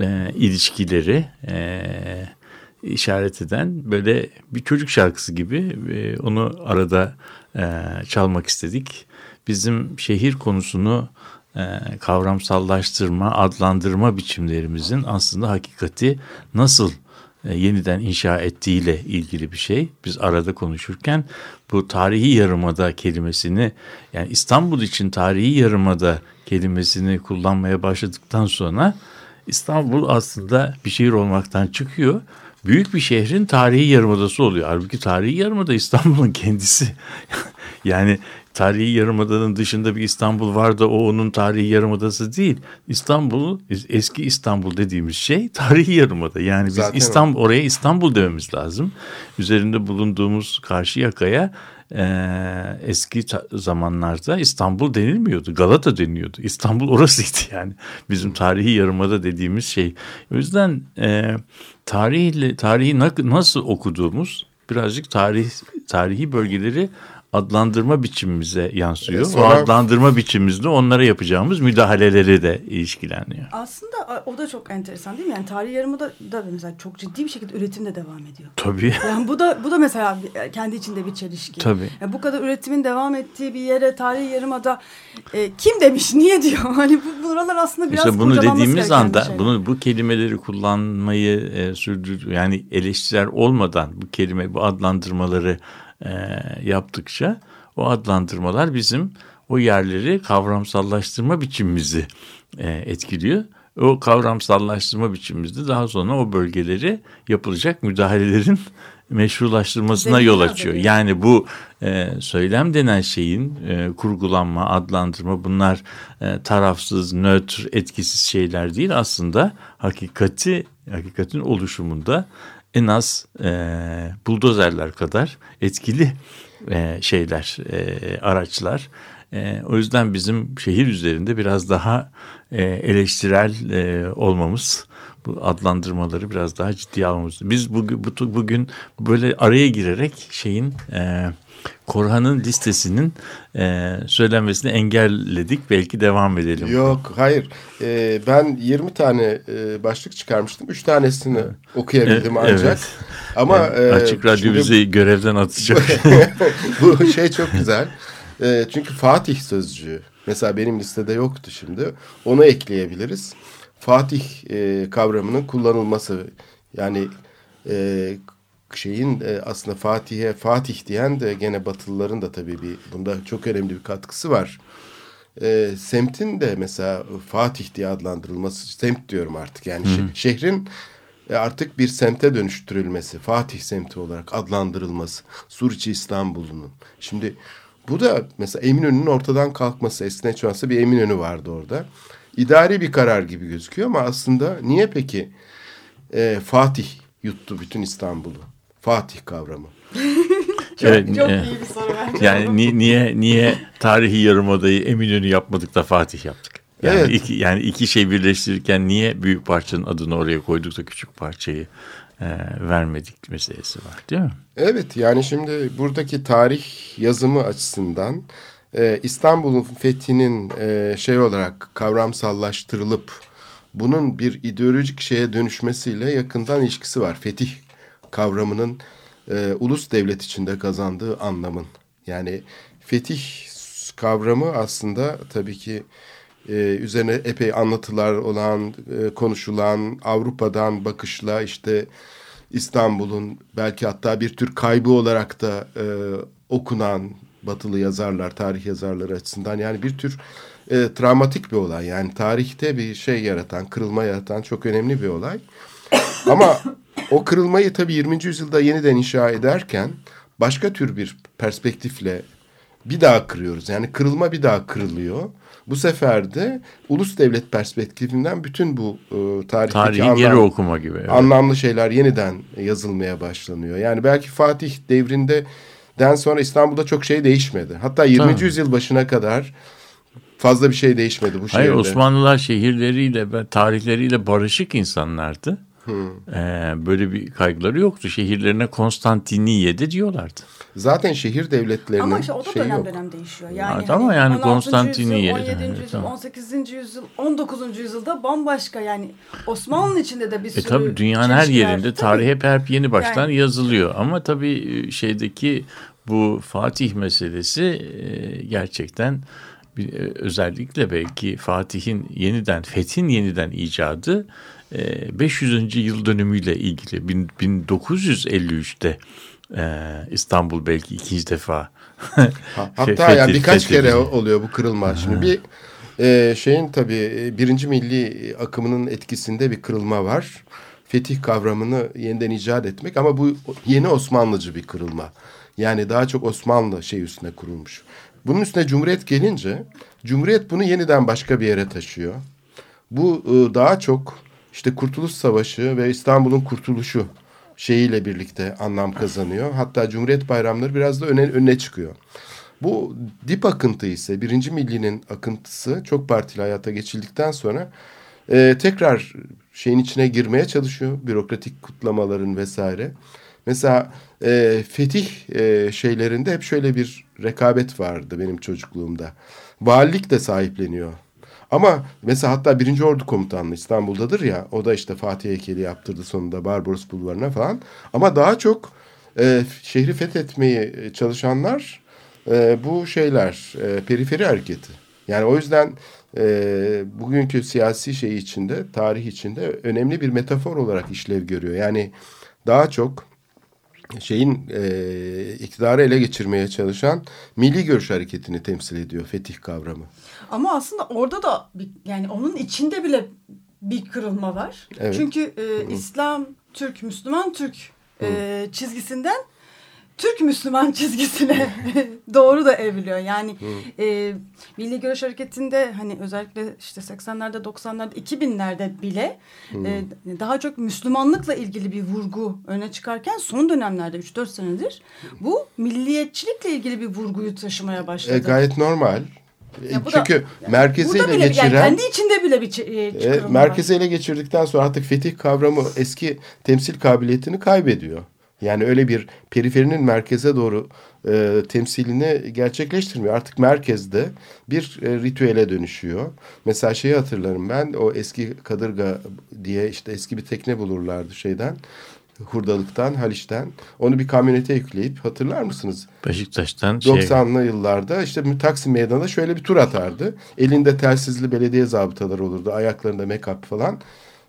e, ilişkileri e, işaret eden böyle bir çocuk şarkısı gibi e, onu arada e, çalmak istedik. Bizim şehir konusunu e, kavramsallaştırma, adlandırma biçimlerimizin aslında hakikati nasıl e, yeniden inşa ettiğiyle ilgili bir şey. Biz arada konuşurken bu tarihi yarımada kelimesini yani İstanbul için tarihi yarımada kelimesini kullanmaya başladıktan sonra İstanbul aslında bir şehir olmaktan çıkıyor. Büyük bir şehrin tarihi yarımadası oluyor. Halbuki tarihi yarımada İstanbul'un kendisi. yani tarihi yarımadanın dışında bir İstanbul var da o onun tarihi yarımadası değil. İstanbul eski İstanbul dediğimiz şey tarihi yarımada. Yani biz Zaten o. İstanbul oraya İstanbul dememiz lazım. Üzerinde bulunduğumuz karşı yakaya e, eski zamanlarda İstanbul denilmiyordu. Galata deniyordu. İstanbul orasıydı yani. Bizim tarihi yarımada dediğimiz şey. O yüzden e, tarihle tarihi na- nasıl okuduğumuz birazcık tarih tarihi bölgeleri adlandırma biçimimize yansıyor. E, sonra- O adlandırma biçimimizde onlara yapacağımız müdahaleleri de ilişkileniyor. Aslında o da çok enteresan değil mi? Yani tarihi yarımada da mesela çok ciddi bir şekilde üretim de devam ediyor. Tabii. Yani bu da bu da mesela bir- kendi içinde bir çelişki. Tabii. Yani bu kadar üretimin devam ettiği bir yere tarihi yarımada e, kim demiş, niye diyor? Hani bu buralar aslında biraz İşte bunu dediğimiz anda şey. bunu bu kelimeleri kullanmayı e, sürdür yani eleştiriler olmadan bu kelime bu adlandırmaları e, yaptıkça o adlandırmalar bizim o yerleri kavramsallaştırma biçimimizi e, etkiliyor. O kavramsallaştırma biçimimizde daha sonra o bölgeleri yapılacak müdahalelerin meşrulaştırmasına yol açıyor. Yani bu e, söylem denen şeyin e, kurgulanma, adlandırma bunlar e, tarafsız, nötr, etkisiz şeyler değil. Aslında hakikati, hakikatin oluşumunda en az e, buldozerler kadar etkili e, şeyler, e, araçlar. E, o yüzden bizim şehir üzerinde biraz daha e, eleştirel e, olmamız, bu adlandırmaları biraz daha ciddiye almamız. Biz bugün, bu- bugün böyle araya girerek şeyin e, Korhan'ın listesinin e, söylenmesini engelledik. Belki devam edelim. Yok hayır Ee, ben 20 tane e, başlık çıkarmıştım. 3 tanesini okuyabildim E, ancak. evet. Ama E, e, Açık Radyo şimdi bizi görevden atacak. bu şey çok güzel. E, çünkü Fatih sözcüğü mesela benim listede yoktu şimdi. Onu ekleyebiliriz. Fatih e, kavramının kullanılması yani e, şeyin e, aslında Fatih'e Fatih diyen de gene Batılıların da tabii bir bunda çok önemli bir katkısı var. E, semtin de mesela Fatih diye adlandırılması semt diyorum artık yani şe- şehrin e, artık bir semte dönüştürülmesi, Fatih semti olarak adlandırılması, Suriçi İstanbul'un. Şimdi bu da mesela Eminönü'nün ortadan kalkması, eskiden ansa bir Eminönü vardı orada. İdari bir karar gibi gözüküyor ama aslında niye peki e, Fatih yuttu bütün İstanbul'u? Fatih kavramı. Evet, Çok e, iyi bir soru bence. Yani ni- niye niye tarihi yarımadayı Eminönü yapmadık da Fatih yaptık? Yani Evet. iki yani iki şey birleştirirken niye büyük parçanın adını oraya koyduk da küçük parçayı e, vermedik meselesi var değil mi? Evet yani şimdi buradaki tarih yazımı açısından e, İstanbul'un fethinin e, şey olarak kavramsallaştırılıp bunun bir ideolojik şeye dönüşmesiyle yakından ilişkisi var. Fetih kavramının e, ulus devlet içinde kazandığı anlamın. Yani fetih kavramı aslında tabii ki e, üzerine epey anlatılar olan, e, konuşulan, Avrupa'dan bakışla işte İstanbul'un belki hatta bir tür kaybı olarak da e, okunan batılı yazarlar, tarih yazarları açısından yani bir tür e, travmatik bir olay. Yani tarihte bir şey yaratan, kırılma yaratan çok önemli bir olay. Ama o kırılmayı tabii 20. yüzyılda yeniden inşa ederken başka tür bir perspektifle bir daha kırıyoruz. Yani kırılma bir daha kırılıyor. Bu sefer de ulus devlet perspektifinden bütün bu e, tarihteki Tarihi anlam- geri okuma gibi. evet. anlamlı şeyler yeniden yazılmaya başlanıyor. Yani belki Fatih devrinde den sonra İstanbul'da çok şey değişmedi. Hatta 20. Tabii. yüzyıl başına kadar fazla bir şey değişmedi bu Hayır şehirde. Osmanlılar şehirleriyle ve tarihleriyle barışık insanlardı. Ee, böyle bir kaygıları yoktu. Şehirlerine Konstantiniye'de diyorlardı. Zaten şehir devletlerinin Ama işte o da dönem yok. dönem değişiyor. Yani Evet ama yani 16. Konstantiniye, yüzyıl, 17. evet, yüzyıl, tamam. 18. yüzyıl, 19. yüzyılda bambaşka yani Osmanlı içinde de bir E sürü tabii dünyanın her yerinde tarih hep hep yeni baştan Yani- yazılıyor. Ama tabii e, şeydeki bu Fatih meselesi e, gerçekten e, özellikle belki Fatih'in yeniden fethin yeniden icadı e, 500. yıl dönümüyle ilgili Bin- 1953'te e, İstanbul belki ikinci defa Ha- Hatta yani birkaç kere oluyor bu kırılma. Şimdi bir e, şeyin tabii e, birinci milli akımının etkisinde bir kırılma var. Fetih kavramını yeniden icat etmek ama bu yeni Osmanlıcı bir kırılma. Yani daha çok Osmanlı şey üstüne kurulmuş. Bunun üstüne Cumhuriyet gelince Cumhuriyet bunu yeniden başka bir yere taşıyor. Bu e, daha çok işte Kurtuluş Savaşı ve İstanbul'un kurtuluşu şeyiyle birlikte anlam kazanıyor. Hatta Cumhuriyet bayramları biraz da öne, önüne çıkıyor. Bu dip akıntı ise birinci millinin akıntısı çok partili hayata geçildikten sonra e, tekrar şeyin içine girmeye çalışıyor. Bürokratik kutlamaların vesaire. Mesela e, fetih e, şeylerinde hep şöyle bir rekabet vardı benim çocukluğumda. Valilik de sahipleniyor. Ama mesela hatta birinci Ordu Komutanlığı İstanbul'dadır ya. O da işte Fatih heykeli yaptırdı sonunda Barbaros Bulvarı'na falan. Ama daha çok e, şehri fethetmeye çalışanlar e, bu şeyler e, periferi hareketi. Yani o yüzden e, bugünkü siyasi şey içinde, tarih içinde önemli bir metafor olarak işlev görüyor. Yani daha çok şeyin e, iktidarı ele geçirmeye çalışan milli görüş hareketini temsil ediyor fetih kavramı. Ama aslında orada da bir, yani onun içinde bile bir kırılma var. Evet. Çünkü e, İslam, Türk, Müslüman, Türk e, çizgisinden Türk Müslüman çizgisine doğru da evriliyor. Yani e, Milli Görüş Hareketi'nde hani özellikle işte 80'lerde 90'larda 2000'lerde bile e, daha çok Müslümanlıkla ilgili bir vurgu öne çıkarken son dönemlerde 3-4 senedir bu milliyetçilikle ilgili bir vurguyu taşımaya başladı. E, gayet normal. E, Ya da- Çünkü merkezi Burada ele bile yani geçiren kendi içinde bile bir e, e, merkezi ele geçirdikten sonra artık fetih kavramı eski temsil kabiliyetini kaybediyor. Yani öyle bir periferinin merkeze doğru e, temsilini gerçekleştirmiyor. Artık merkezde bir e, ritüele dönüşüyor. Mesela şeyi hatırlarım ben o eski kadırga diye işte eski bir tekne bulurlardı şeyden. Hurdalıktan, Haliç'ten. Onu bir kamyonete yükleyip hatırlar mısınız? Beşiktaş'tan şey, 90'lı yıllarda işte Taksim Meydanı'na şöyle bir tur atardı. Elinde telsizli belediye zabıtaları olurdu. Ayaklarında make-up falan.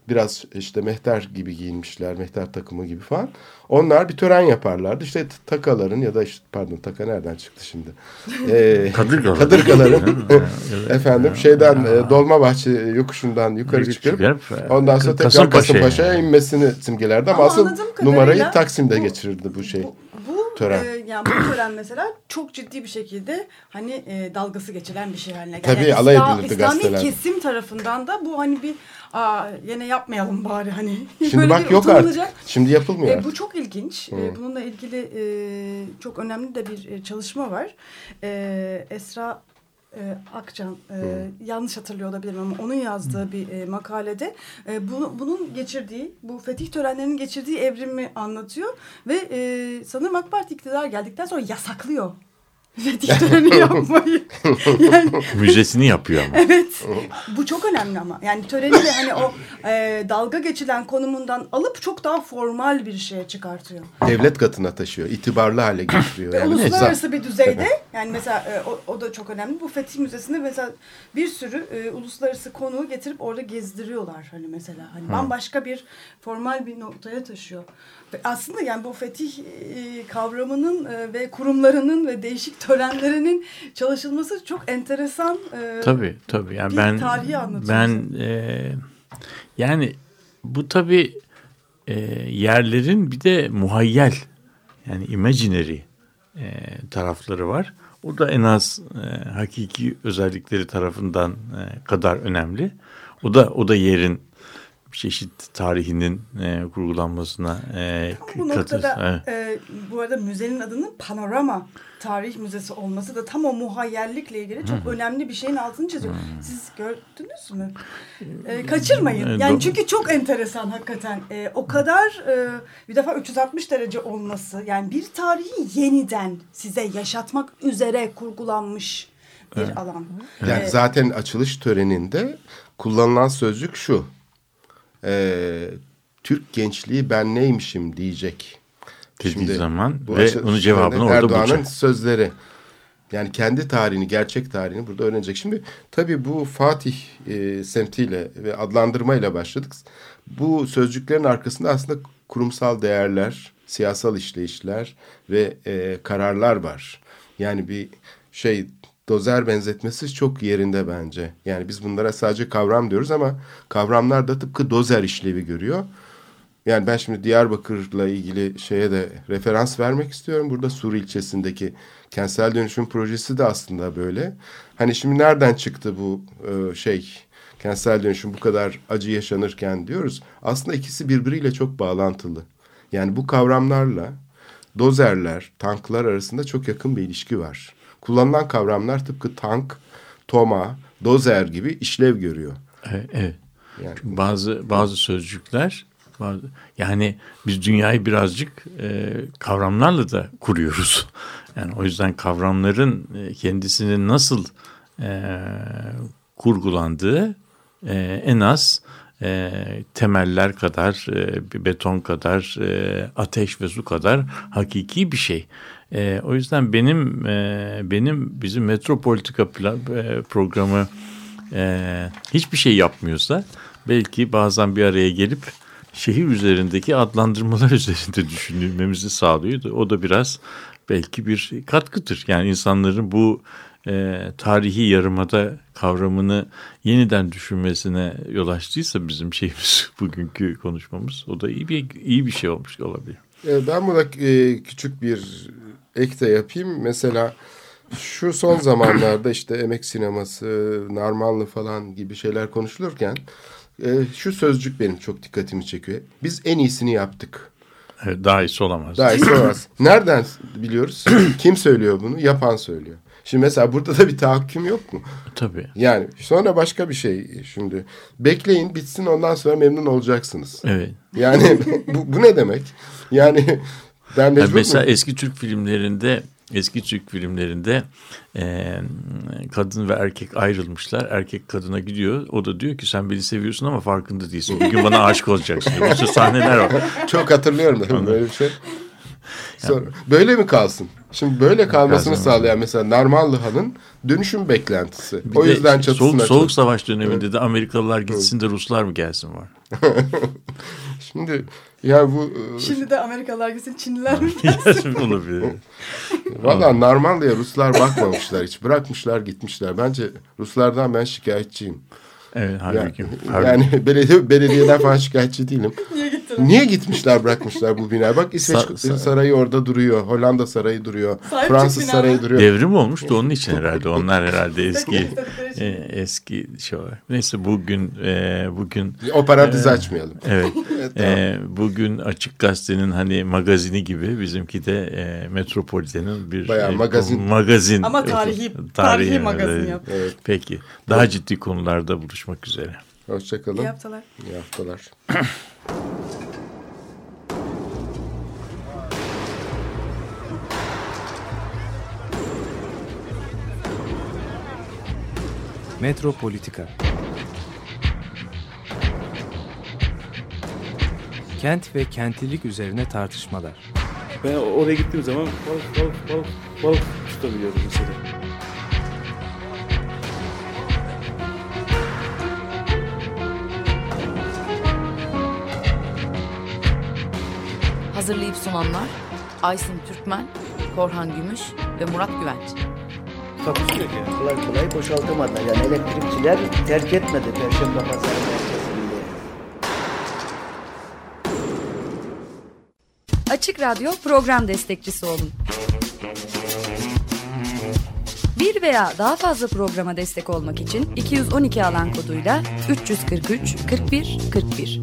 Biraz işte mehter gibi giyinmişler. Mehter takımı gibi falan. Onlar bir tören yaparlardı. İşte takaların ya da işte pardon taka nereden çıktı şimdi? Ee, Kadırgalar. Kadırgaların efendim şeyden e, Dolmabahçe yokuşundan yukarı çıkarıp çıkarıp, ondan sonra tekrar Kasımpaşa'ya inmesini simgelerdi ama, Ama asıl numarayı Taksim'de bu- geçirirdi bu şey. Bu, bu Tören. e, yani bu tören mesela çok ciddi bir şekilde hani e, dalgası geçilen bir şey haline geldi. Tabii, Yani alay İslam- edilirdi İslami gazetelerde. kesim tarafından da bu hani bir aa, yine yapmayalım bari hani. Şimdi Böyle bak yok artık. Şimdi yapılmıyor E, artık. bu çok ilginç. E, bununla ilgili e, çok önemli de bir e, çalışma var. E, Esra e, Akcan e, yanlış hatırlıyor olabilirim ama onun yazdığı bir e, makalede e, bunu, bunun geçirdiği bu fetih törenlerinin geçirdiği evrimi anlatıyor ve e, sanırım AK Parti iktidar geldikten sonra yasaklıyor fetih töreni yapmayı. yani müzesini yapıyor ama. Evet. Bu çok önemli ama. Yani töreni de hani o e, dalga geçilen konumundan alıp çok daha formal bir şeye çıkartıyor. devlet katına taşıyor. itibarlı hale getiriyor. Yani uluslararası bir düzeyde yani mesela e, o, o da çok önemli. Bu Fetih Müzesi'nde mesela bir sürü e, uluslararası konuğu getirip orada gezdiriyorlar hani mesela. Hani bambaşka bir formal bir noktaya taşıyor. Aslında yani bu fetih e, kavramının e, ve kurumlarının ve değişik törenlerinin çalışılması çok enteresan. e, Tabii tabii. Yani ben tarihi ben e, yani bu tabii e, yerlerin bir de muhayyel yani imaginary e, tarafları var. O da en az e, hakiki özellikleri tarafından e, kadar önemli. O da o da yerin çeşit tarihinin e, kurgulanmasına e, Bu katır- noktada evet. e, bu arada müzenin adının Panorama Tarih Müzesi olması da tam o muhayyerlikle ilgili çok önemli bir şeyin altını çiziyor. Siz gördünüz mü? E, kaçırmayın. Evet, Yani çünkü çok enteresan hakikaten. E, o kadar e, bir defa 360 derece olması yani bir tarihi yeniden size yaşatmak üzere kurgulanmış bir alan. Yani E, zaten açılış töreninde kullanılan sözcük şu. Ee, Türk gençliği ben neymişim diyecek. Dediği zaman bu ve onun cevabını orada Erdoğan'ın bulacak. sözleri. Yani kendi tarihini, gerçek tarihini burada öğrenecek. Şimdi tabii bu Fatih e, semtiyle ve adlandırmayla başladık. Bu sözcüklerin arkasında aslında kurumsal değerler, siyasal işleyişler ve e, kararlar var. Yani bir şey dozer benzetmesi çok yerinde bence. Yani biz bunlara sadece kavram diyoruz ama kavramlar da tıpkı dozer işlevi görüyor. Yani ben şimdi Diyarbakır'la ilgili şeye de referans vermek istiyorum. Burada Sur ilçesindeki kentsel dönüşüm projesi de aslında böyle. Hani şimdi nereden çıktı bu e, şey kentsel dönüşüm bu kadar acı yaşanırken diyoruz. Aslında ikisi birbiriyle çok bağlantılı. Yani bu kavramlarla dozerler, tanklar arasında çok yakın bir ilişki var. Kullanılan kavramlar tıpkı tank, toma, dozer gibi işlev görüyor. Evet. Yani Çünkü bazı bazı sözcükler bazı, yani biz dünyayı birazcık e, kavramlarla da kuruyoruz. Yani o yüzden kavramların e, kendisinin nasıl e, kurgulandığı e, en az e, temeller kadar, e, beton kadar, e, ateş ve su kadar hakiki bir şey. E, o yüzden benim e, benim bizim metropolitika pla- e, programı e, hiçbir şey yapmıyorsa belki bazen bir araya gelip şehir üzerindeki adlandırmalar üzerinde düşünülmemizi sağlıyor. O da biraz belki bir katkıdır. Yani insanların bu e, tarihi yarımada kavramını yeniden düşünmesine yol açtıysa bizim şeyimiz bugünkü konuşmamız o da iyi bir iyi bir şey olmuş olabilir. E, Ben buna e, küçük bir ek de yapayım. Mesela şu son zamanlarda işte emek sineması, Narmanlı falan gibi şeyler konuşulurken e, şu sözcük benim çok dikkatimi çekiyor. Biz en iyisini yaptık. Evet, daha iyisi olamaz. Daha iyisi olmaz. Nereden biliyoruz? Kim söylüyor bunu? Yapan söylüyor. Şimdi mesela burada da bir tahakküm yok mu? Tabii. Yani sonra başka bir şey şimdi. Bekleyin bitsin ondan sonra memnun olacaksınız. Evet. Yani bu, bu ne demek? Yani Yani mesela muyum? eski Türk filmlerinde eski Türk filmlerinde e, kadın ve erkek ayrılmışlar. Erkek kadına gidiyor. O da diyor ki sen beni seviyorsun ama farkında değilsin. Bir gün bana aşık olacaksın. diyor. Bu sahneler var. Çok hatırlıyorum da böyle bir şey. Sonra, böyle mi kalsın? Şimdi böyle kalmasını Kalsın. sağlayan mesela Narmanlıhan'ın dönüşüm beklentisi. Bir o de yüzden çatısını soğuk, soğuk savaş döneminde de Amerikalılar gitsin de Ruslar mı gelsin var. Şimdi ya bu e, Şimdi de Amerikalılar gitsin Çinliler mi? Olabilir. valla Narmanlı'ya Ruslar bakmamışlar hiç. Bırakmışlar gitmişler. Bence Ruslardan ben şikayetçiyim. Evet Yani, halbuki. halbuki- yani belediye, belediyeden falan şikayetçi değilim. Niye gittiler? Niye gitmişler bırakmışlar bu binayı? Bak İsveç Sa- sa- sarayı orada duruyor. Hollanda sarayı duruyor. Sahip Fransız sarayı var. duruyor. Devrim olmuş da onun için herhalde. Onlar herhalde eski e, eski şey olarak. Neyse bugün e, bugün O parantezi açmayalım. evet tamam. e, bugün Açık Gazete'nin hani magazini gibi bizimki de e, Metropolitan'ın bir Bayağı e, magazin. magazin Ama tarihi- tarihi magazin evet. yaptı. Evet. Peki. Daha ciddi konularda buluşmak üzere. Hoşçakalın. İyi haftalar. İyi haftalar. Metropolitika Kent ve kentlilik üzerine tartışmalar. Ben oraya gittiğim zaman balık balık balık balık tutabiliyorum mesela. Hazırlayıp sunanlar Aysin Türkmen, Korhan Gümüş ve Murat Güvenç. Yok yani. Kolay kolay boşaltamadılar. Yani elektrikçiler terk etmedi Perşembe Pazarı merkezini. Açık Radyo program destekçisi olun. Bir veya daha fazla programa destek olmak için 212 alan koduyla 343 41 41